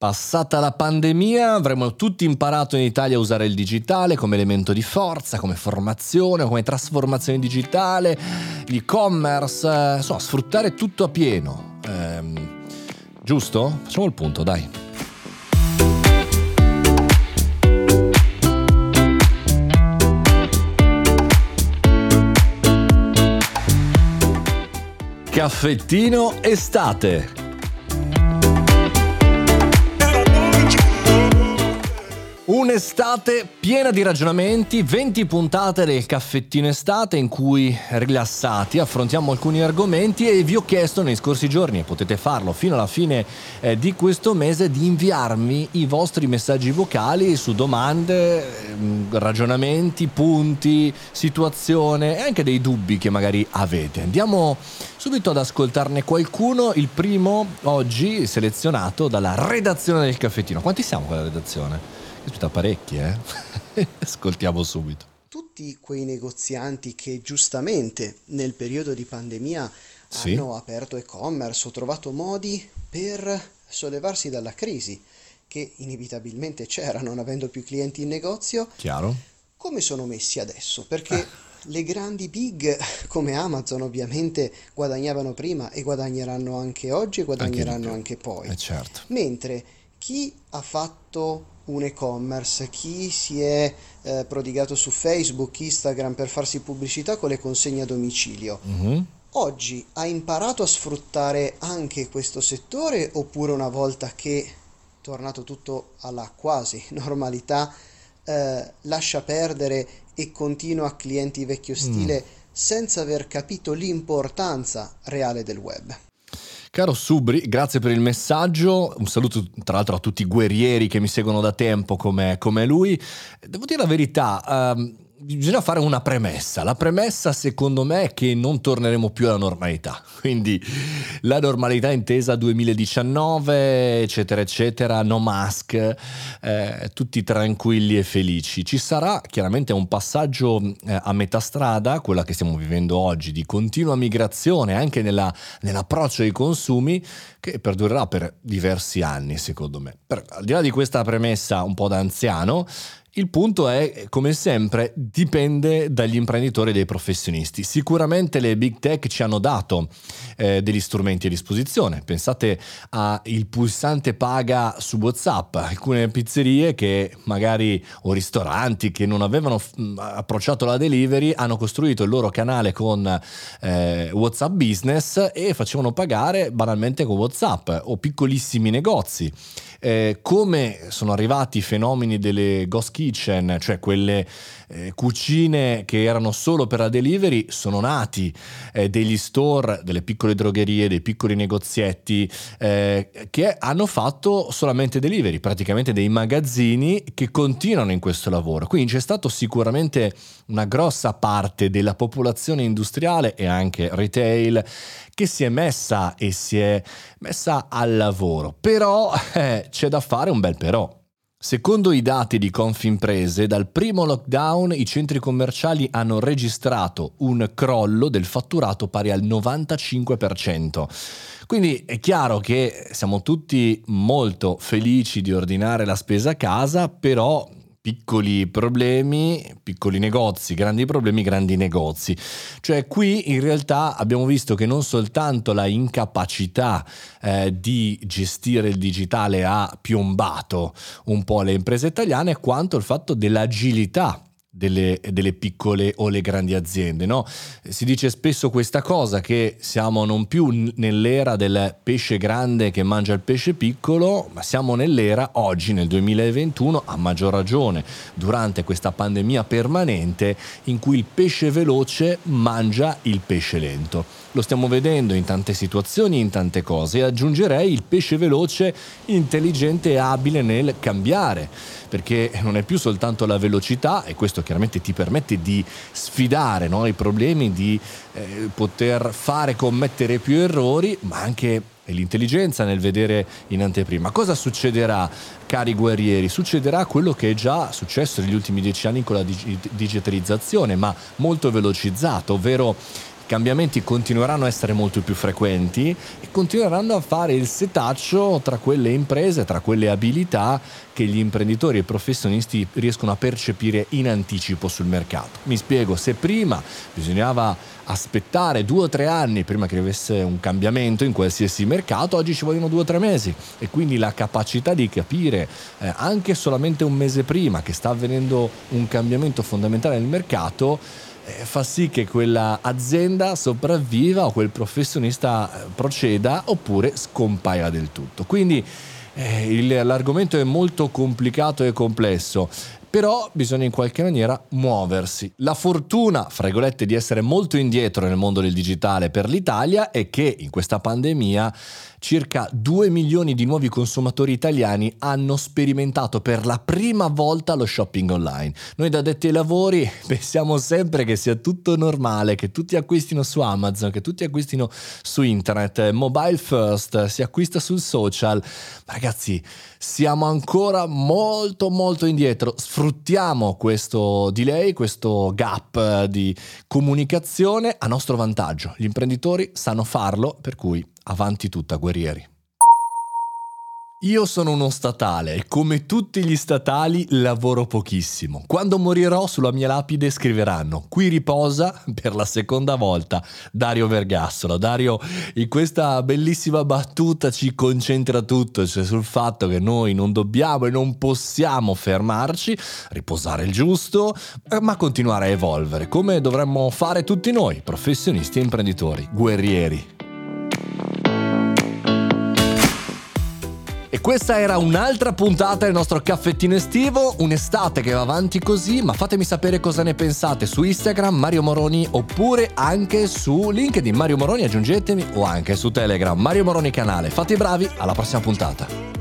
Passata la pandemia avremo tutti imparato in Italia a usare il digitale come elemento di forza, come formazione, come trasformazione digitale, l'e-commerce, eh, insomma sfruttare tutto a pieno. Ehm, giusto? Facciamo il punto, dai. Caffettino estate. Un'estate piena di ragionamenti, 20 puntate del caffettino estate in cui rilassati affrontiamo alcuni argomenti e vi ho chiesto nei scorsi giorni, e potete farlo fino alla fine eh, di questo mese, di inviarmi i vostri messaggi vocali su domande, ehm, ragionamenti, punti, situazione e anche dei dubbi che magari avete. Andiamo subito ad ascoltarne qualcuno, il primo oggi selezionato dalla redazione del caffettino. Quanti siamo con la redazione? Aspetta parecchi, eh? Ascoltiamo subito. Tutti quei negozianti che giustamente nel periodo di pandemia sì. hanno aperto e-commerce o trovato modi per sollevarsi dalla crisi che inevitabilmente c'era non avendo più clienti in negozio. Chiaro. Come sono messi adesso? Perché ah. le grandi big come Amazon ovviamente guadagnavano prima e guadagneranno anche oggi e guadagneranno anche, anche poi. Eh certo. Mentre chi ha fatto un e-commerce, chi si è eh, prodigato su Facebook, Instagram per farsi pubblicità con le consegne a domicilio. Mm-hmm. Oggi ha imparato a sfruttare anche questo settore oppure una volta che è tornato tutto alla quasi normalità eh, lascia perdere e continua a clienti vecchio stile mm. senza aver capito l'importanza reale del web? Caro Subri, grazie per il messaggio, un saluto tra l'altro a tutti i guerrieri che mi seguono da tempo come, come lui. Devo dire la verità, um, bisogna fare una premessa. La premessa secondo me è che non torneremo più alla normalità. Quindi la normalità intesa 2019, eccetera, eccetera, no mask, eh, tutti tranquilli e felici. Ci sarà chiaramente un passaggio eh, a metà strada, quella che stiamo vivendo oggi, di continua migrazione anche nella, nell'approccio ai consumi, che perdurerà per diversi anni, secondo me. Per, al di là di questa premessa un po' da anziano, il punto è, come sempre, dipende dagli imprenditori e dai professionisti. Sicuramente le big tech ci hanno dato eh, degli strumenti a disposizione. Pensate al pulsante paga su WhatsApp. Alcune pizzerie che magari o ristoranti che non avevano mm, approcciato la delivery hanno costruito il loro canale con eh, WhatsApp Business e facevano pagare banalmente con WhatsApp o piccolissimi negozi eh, come sono arrivati i fenomeni delle ghost kitchen, cioè quelle eh, cucine che erano solo per la delivery, sono nati eh, degli store, delle piccole drogherie, dei piccoli negozietti eh, che hanno fatto solamente delivery, praticamente dei magazzini che continuano in questo lavoro. Quindi c'è stato sicuramente una grossa parte della popolazione industriale e anche retail che si è messa e si è messa al lavoro. Però eh, c'è da fare un bel però. Secondo i dati di Confimprese, dal primo lockdown i centri commerciali hanno registrato un crollo del fatturato pari al 95%. Quindi è chiaro che siamo tutti molto felici di ordinare la spesa a casa, però piccoli problemi, piccoli negozi, grandi problemi, grandi negozi. Cioè qui in realtà abbiamo visto che non soltanto la incapacità eh, di gestire il digitale ha piombato un po' le imprese italiane, quanto il fatto dell'agilità delle, delle, piccole o le grandi aziende. No? Si dice spesso questa cosa che siamo non più nell'era del pesce grande che mangia il pesce piccolo, ma siamo nell'era oggi nel 2021, a maggior ragione durante questa pandemia permanente, in cui il pesce veloce mangia il pesce lento. Lo stiamo vedendo in tante situazioni, in tante cose e aggiungerei il pesce veloce intelligente e abile nel cambiare perché non è più soltanto la velocità e questo chiaramente ti permette di sfidare no, i problemi, di eh, poter fare commettere più errori, ma anche l'intelligenza nel vedere in anteprima. Cosa succederà, cari guerrieri? Succederà quello che è già successo negli ultimi dieci anni con la dig- digitalizzazione, ma molto velocizzato, ovvero cambiamenti continueranno a essere molto più frequenti e continueranno a fare il setaccio tra quelle imprese, tra quelle abilità che gli imprenditori e i professionisti riescono a percepire in anticipo sul mercato. Mi spiego, se prima bisognava aspettare due o tre anni prima che avesse un cambiamento in qualsiasi mercato, oggi ci vogliono due o tre mesi e quindi la capacità di capire eh, anche solamente un mese prima che sta avvenendo un cambiamento fondamentale nel mercato fa sì che quella azienda sopravviva o quel professionista eh, proceda oppure scompaia del tutto. Quindi eh, il, l'argomento è molto complicato e complesso però bisogna in qualche maniera muoversi. La fortuna, fra virgolette, di essere molto indietro nel mondo del digitale per l'Italia è che in questa pandemia circa 2 milioni di nuovi consumatori italiani hanno sperimentato per la prima volta lo shopping online. Noi da detti ai lavori pensiamo sempre che sia tutto normale, che tutti acquistino su Amazon, che tutti acquistino su internet, mobile first, si acquista sul social. Ma ragazzi, siamo ancora molto molto indietro. Sfruttiamo questo delay, questo gap di comunicazione a nostro vantaggio. Gli imprenditori sanno farlo, per cui Avanti tutta, guerrieri. Io sono uno statale e come tutti gli statali lavoro pochissimo. Quando morirò sulla mia lapide scriveranno qui riposa per la seconda volta Dario Vergassolo. Dario in questa bellissima battuta ci concentra tutto, cioè sul fatto che noi non dobbiamo e non possiamo fermarci, riposare il giusto, eh, ma continuare a evolvere come dovremmo fare tutti noi, professionisti e imprenditori, guerrieri. Questa era un'altra puntata del nostro caffettino estivo, un'estate che va avanti così, ma fatemi sapere cosa ne pensate su Instagram Mario Moroni oppure anche su LinkedIn Mario Moroni aggiungetemi o anche su Telegram Mario Moroni canale. Fate i bravi, alla prossima puntata.